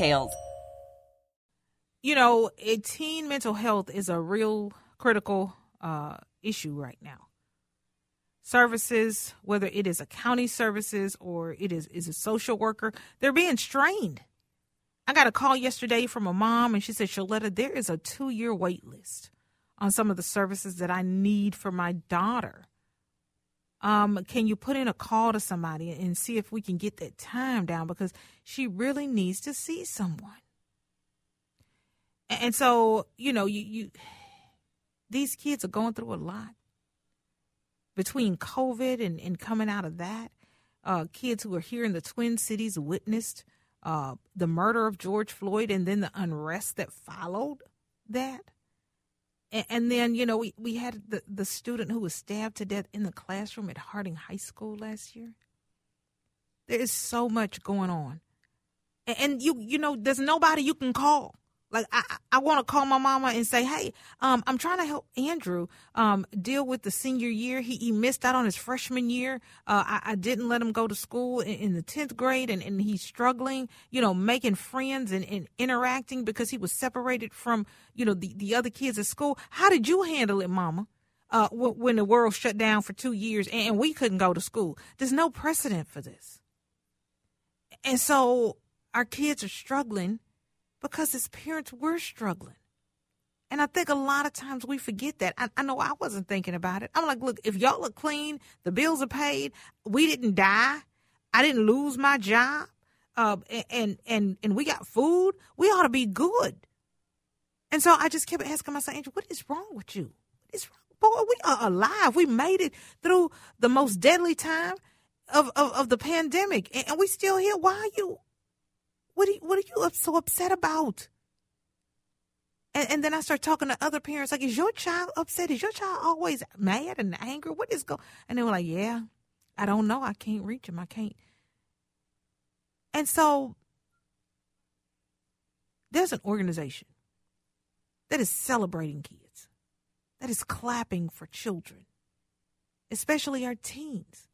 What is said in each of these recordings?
details. You know, teen mental health is a real critical uh, issue right now. Services, whether it is a county services or it is, is a social worker, they're being strained. I got a call yesterday from a mom, and she said, Sheletta, there is a two year wait list on some of the services that I need for my daughter. Um, can you put in a call to somebody and see if we can get that time down because she really needs to see someone. And so, you know, you, you these kids are going through a lot between COVID and, and coming out of that. Uh, kids who are here in the Twin Cities witnessed uh, the murder of George Floyd and then the unrest that followed that. And, then, you know, we, we had the, the student who was stabbed to death in the classroom at Harding High School last year. There is so much going on. And, and you, you know, there's nobody you can call. Like I, I want to call my mama and say, "Hey, um, I'm trying to help Andrew um, deal with the senior year. He, he missed out on his freshman year. Uh, I, I, didn't let him go to school in, in the tenth grade, and, and he's struggling, you know, making friends and, and interacting because he was separated from, you know, the, the other kids at school. How did you handle it, Mama? Uh, when the world shut down for two years and we couldn't go to school. There's no precedent for this, and so our kids are struggling because his parents, we're struggling. And I think a lot of times we forget that. I, I, know I wasn't thinking about it. I'm like, look, if y'all are clean, the bills are paid, we didn't die, I didn't lose my job, uh, and and and we got food, we ought to be good. And so I just kept asking myself, Angel, what is wrong with you? What is wrong? Boy, we are alive. We made it through the most deadly time of, of, of the pandemic, and, and we still here. Why are you what are you, what are you so upset about? And, and then I start talking to other parents like, is your child upset? Is your child always mad and angry? What is going? And they were like, yeah, I don't know. I can't reach him. I can't. And so there's an organization that is celebrating kids, that is clapping for children, especially our teens.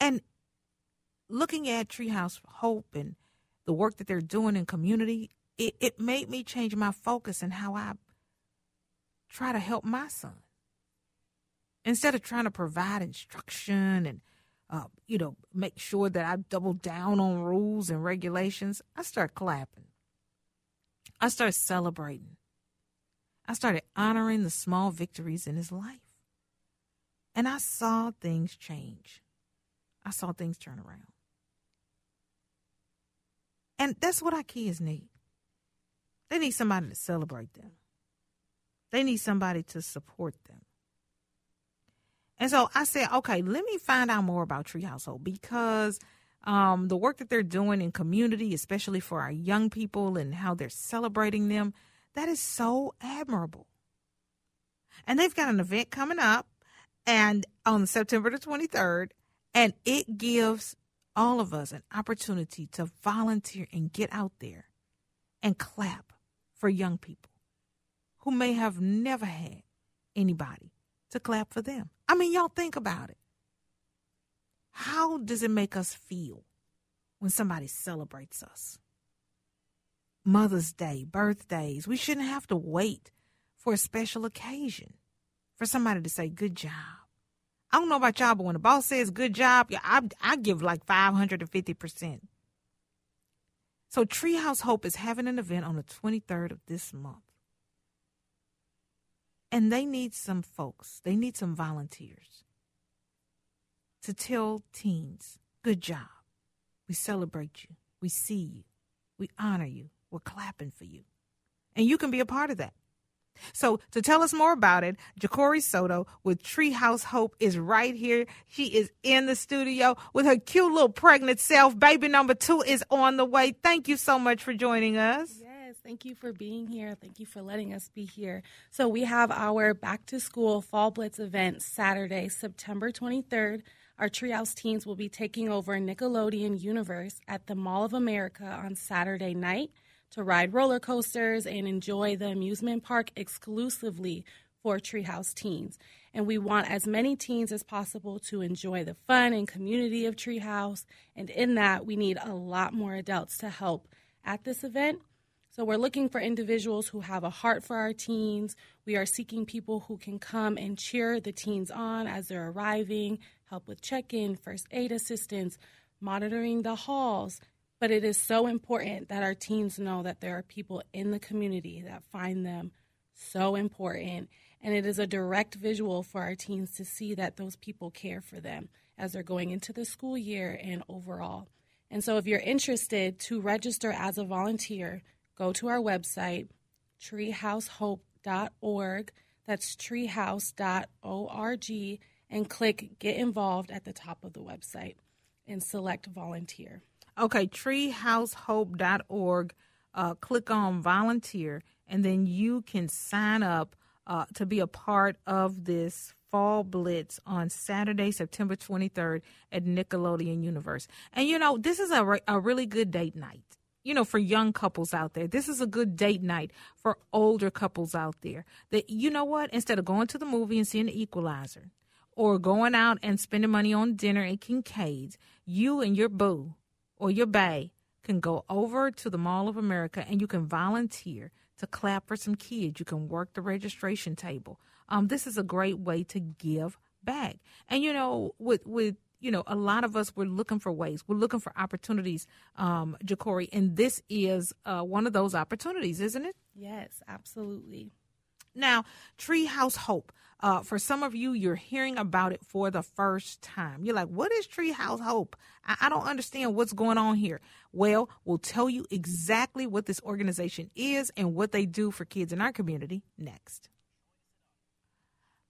And looking at Treehouse Hope and the work that they're doing in community, it, it made me change my focus and how I try to help my son. Instead of trying to provide instruction and uh, you know, make sure that I double down on rules and regulations, I start clapping. I start celebrating. I started honoring the small victories in his life. And I saw things change. I saw things turn around. And that's what our kids need. They need somebody to celebrate them. They need somebody to support them. And so I said, okay, let me find out more about Treehouse Hope because um, the work that they're doing in community, especially for our young people and how they're celebrating them, that is so admirable. And they've got an event coming up and on September the 23rd, and it gives all of us an opportunity to volunteer and get out there and clap for young people who may have never had anybody to clap for them. I mean, y'all think about it. How does it make us feel when somebody celebrates us? Mother's Day, birthdays, we shouldn't have to wait for a special occasion for somebody to say, Good job. I don't know about y'all, but when the boss says good job, I, I give like 550%. So Treehouse Hope is having an event on the 23rd of this month. And they need some folks, they need some volunteers to tell teens, good job. We celebrate you. We see you. We honor you. We're clapping for you. And you can be a part of that. So to tell us more about it, Jacori Soto with Treehouse Hope is right here. She is in the studio with her cute little pregnant self. Baby number two is on the way. Thank you so much for joining us. Yes, thank you for being here. Thank you for letting us be here. So we have our back to school fall blitz event Saturday, September 23rd. Our Treehouse teens will be taking over Nickelodeon Universe at the Mall of America on Saturday night to ride roller coasters and enjoy the amusement park exclusively for Treehouse teens. And we want as many teens as possible to enjoy the fun and community of Treehouse. And in that, we need a lot more adults to help at this event. So we're looking for individuals who have a heart for our teens. We are seeking people who can come and cheer the teens on as they're arriving, help with check in, first aid assistance, monitoring the halls, but it is so important that our teens know that there are people in the community that find them so important. And it is a direct visual for our teens to see that those people care for them as they're going into the school year and overall. And so, if you're interested to register as a volunteer, go to our website, treehousehope.org. That's treehouse.org and click Get Involved at the top of the website and select Volunteer. Okay, treehousehope.org. Uh, click on volunteer, and then you can sign up uh, to be a part of this fall blitz on Saturday, September 23rd at Nickelodeon Universe. And you know, this is a, re- a really good date night. You know, for young couples out there, this is a good date night for older couples out there. That you know what? Instead of going to the movie and seeing the Equalizer, or going out and spending money on dinner at Kincaid's, you and your boo or your bay can go over to the Mall of America and you can volunteer to clap for some kids. You can work the registration table. Um, this is a great way to give back. And you know, with with you know, a lot of us we're looking for ways. We're looking for opportunities, um, Jacori, and this is uh, one of those opportunities, isn't it? Yes, absolutely. Now, Treehouse Hope. Uh, for some of you, you're hearing about it for the first time. You're like, what is Treehouse Hope? I, I don't understand what's going on here. Well, we'll tell you exactly what this organization is and what they do for kids in our community next.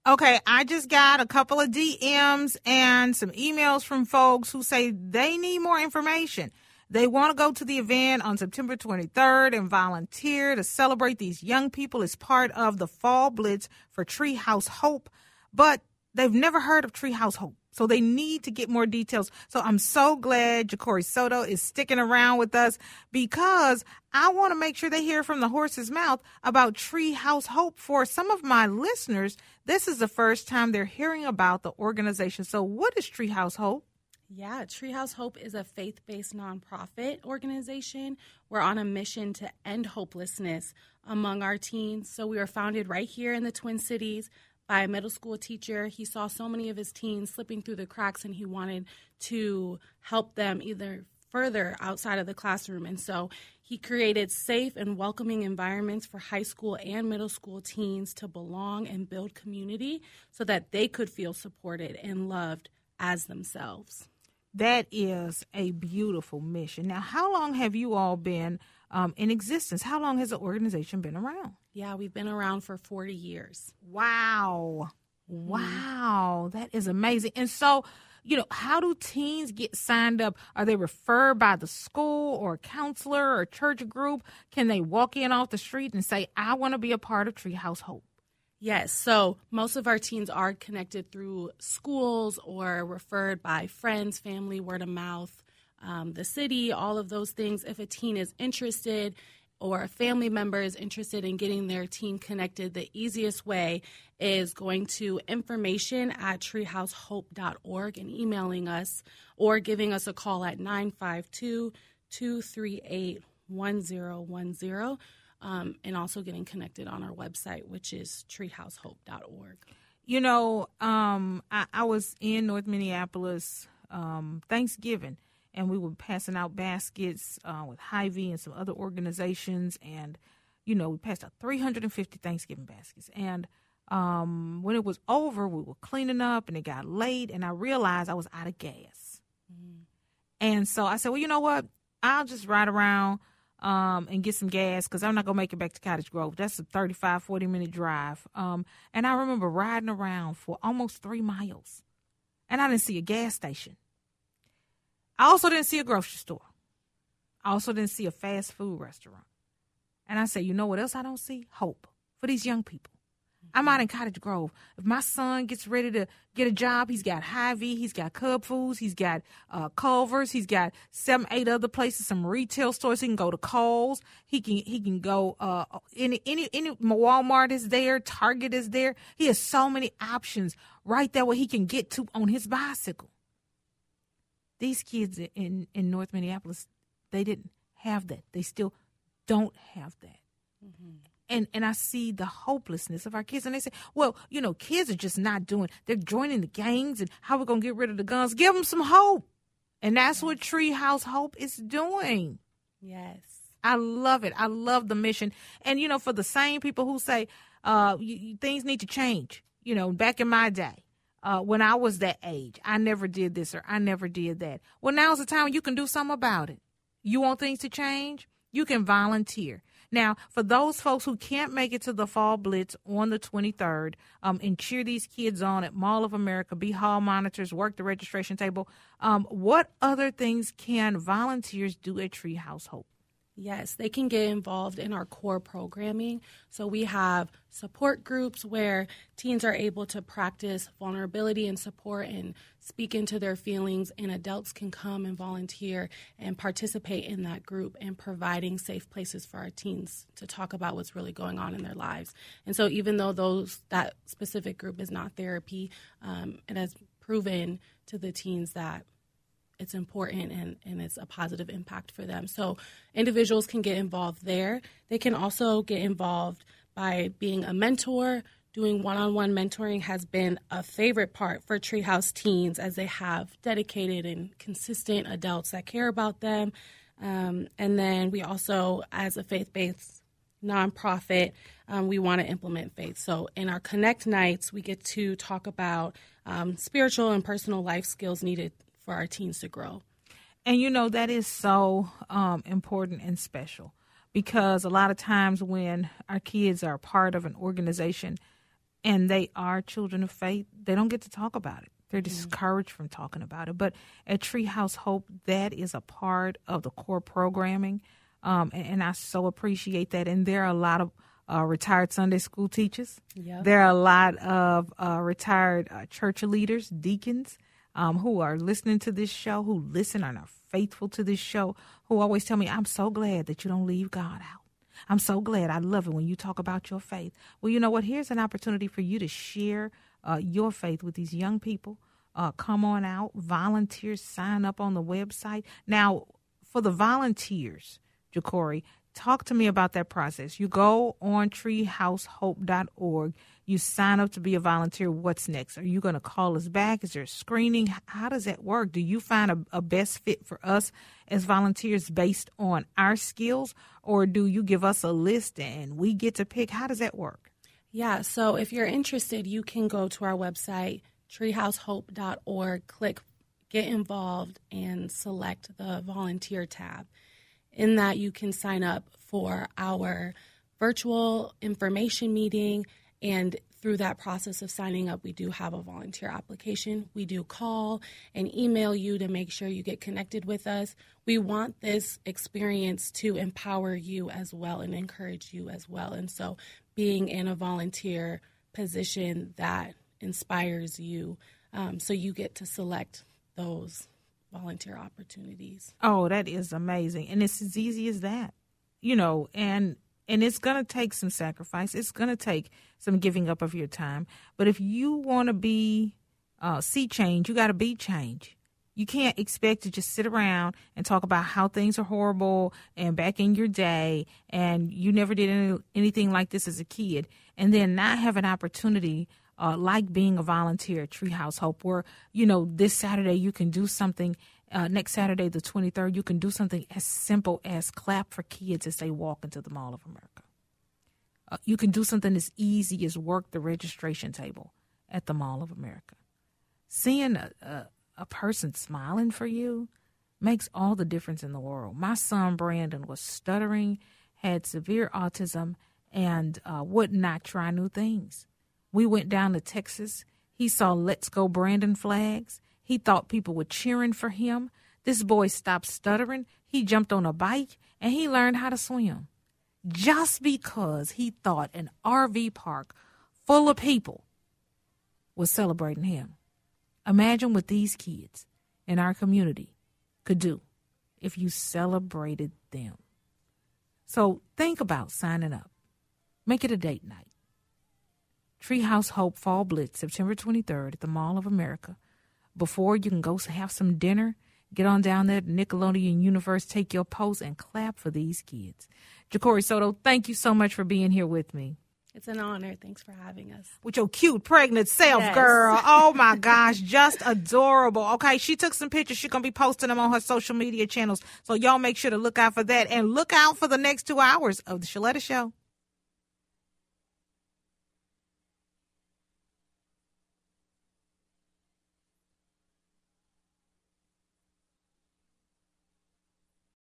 Okay, I just got a couple of DMs and some emails from folks who say they need more information. They want to go to the event on September 23rd and volunteer to celebrate these young people as part of the Fall Blitz for Treehouse Hope, but they've never heard of Treehouse Hope. So they need to get more details. So I'm so glad Jacori Soto is sticking around with us because I want to make sure they hear from the horse's mouth about Treehouse Hope. For some of my listeners, this is the first time they're hearing about the organization. So what is Treehouse Hope? Yeah, Treehouse Hope is a faith based nonprofit organization. We're on a mission to end hopelessness among our teens. So we were founded right here in the Twin Cities by a middle school teacher. He saw so many of his teens slipping through the cracks and he wanted to help them either further outside of the classroom. And so he created safe and welcoming environments for high school and middle school teens to belong and build community so that they could feel supported and loved as themselves. That is a beautiful mission. Now, how long have you all been um, in existence? How long has the organization been around? Yeah, we've been around for 40 years. Wow. Wow. That is amazing. And so, you know, how do teens get signed up? Are they referred by the school or counselor or church group? Can they walk in off the street and say, I want to be a part of Treehouse Hope? Yes. So most of our teens are connected through schools or referred by friends, family, word of mouth, um, the city, all of those things. If a teen is interested or a family member is interested in getting their teen connected, the easiest way is going to information at treehousehope.org and emailing us or giving us a call at 952 238 1010 um, and also getting connected on our website, which is treehousehope.org. You know, um, I, I, was in North Minneapolis um, Thanksgiving, and we were passing out baskets uh, with Hy-Vee and some other organizations, and you know we passed out 350 Thanksgiving baskets. And um, when it was over, we were cleaning up, and it got late, and I realized I was out of gas. Mm. And so I said, well, you know what? I'll just ride around um, and get some gas because I'm not going to make it back to Cottage Grove. That's a 35, 40 minute drive. Um, and I remember riding around for almost three miles, and I didn't see a gas station. I also didn't see a grocery store. I also didn't see a fast food restaurant. And I said, you know what else I don't see? Hope for these young people. I'm out in Cottage Grove. If my son gets ready to get a job, he's got Hy-Vee, he's got Cub Foods, he's got uh, Culver's, he's got seven, eight other places, some retail stores. He can go to Kohl's. He can he can go uh, any any any Walmart is there, Target is there. He has so many options right there where he can get to on his bicycle. These kids in in North Minneapolis, they didn't have that. They still don't have that. Mm-hmm and and I see the hopelessness of our kids, and they say, "Well, you know, kids are just not doing. They're joining the gangs, and how we gonna get rid of the guns? Give them some hope." And that's what Treehouse Hope is doing. Yes. I love it. I love the mission. And, you know, for the same people who say uh, you, things need to change, you know, back in my day, uh, when I was that age, I never did this or I never did that. Well, now's the time you can do something about it. You want things to change? You can volunteer. Now, for those folks who can't make it to the Fall Blitz on the 23rd um, and cheer these kids on at Mall of America, be hall monitors, work the registration table, um, what other things can volunteers do at Treehouse Hope? Yes, they can get involved in our core programming. So we have support groups where teens are able to practice vulnerability and support and speak into their feelings, and adults can come and volunteer and participate in that group and providing safe places for our teens to talk about what's really going on in their lives. And so, even though those that specific group is not therapy, um, it has proven to the teens that it's important and, and it's a positive impact for them. So individuals can get involved there. They can also get involved by being a mentor. Doing one on one mentoring has been a favorite part for Treehouse teens as they have dedicated and consistent adults that care about them. Um, and then we also, as a faith based nonprofit, um, we want to implement faith. So in our Connect nights, we get to talk about um, spiritual and personal life skills needed for our teens to grow. And you know, that is so um, important and special because a lot of times when our kids are part of an organization and they are children of faith, they don't get to talk about it. They're mm-hmm. discouraged mm-hmm. from talking about it. But at Treehouse Hope, that is a part of the core programming. Um, and, and, I so appreciate that. And there are a lot of uh, retired Sunday school teachers. Yep. There are a lot of uh, retired uh, church leaders, deacons um, who are listening to this show, who listen and are faithful to this show, who always tell me, I'm so glad that you don't leave God out. I'm so glad. I love it when you talk about your faith. Well, you know what? Here's an opportunity for you to share uh, your faith with these young people. Uh, come on out, volunteers, sign up on the website. Now, for the volunteers, Jacori, talk to me about that process. You go on treehousehope.org you sign up to be a volunteer, what's next? Are you going to call us back? Is there screening? How does that work? Do you find a, a best fit for us as volunteers based on our skills, or do you give us a list and we get to pick? How does that work? Yeah, so if you're interested, you can go to our website, treehousehope.org, click get involved, and select the volunteer tab. In that, you can sign up for our virtual information meeting and through that process of signing up, we do have a volunteer application. We do call and email you to make sure you get connected with us. We want this experience to empower you as well and encourage you as well. And so, being in a volunteer position that inspires you, um, so you get to select those volunteer opportunities. Oh, that is amazing. And it's as easy as that, you know, and and it's going to take some sacrifice. It's going to take some giving up of your time. But if you want to be uh, see change, you got to be change. You can't expect to just sit around and talk about how things are horrible and back in your day, and you never did any, anything like this as a kid, and then not have an opportunity uh, like being a volunteer at Treehouse Hope, where you know this Saturday you can do something uh, next Saturday, the 23rd, you can do something as simple as clap for kids as they walk into the Mall of America. Uh, you can do something as easy as work the registration table at the Mall of America. Seeing a, a, a person smiling for you makes all the difference in the world. My son Brandon was stuttering, had severe autism, and uh, would not try new things. We went down to Texas. He saw Let's Go Brandon flags. He thought people were cheering for him. This boy stopped stuttering. He jumped on a bike and he learned how to swim. Just because he thought an RV park full of people was celebrating him. Imagine what these kids in our community could do if you celebrated them. So think about signing up. Make it a date night. Treehouse Hope Fall Blitz, September 23rd at the Mall of America. Before you can go have some dinner, get on down there to Nickelodeon Universe, take your pose, and clap for these kids. Jacori Soto, thank you so much for being here with me. It's an honor. Thanks for having us. With your cute pregnant self, yes. girl. Oh my gosh, just adorable. Okay, she took some pictures. She's going to be posting them on her social media channels. So y'all make sure to look out for that and look out for the next two hours of the Sheletta Show.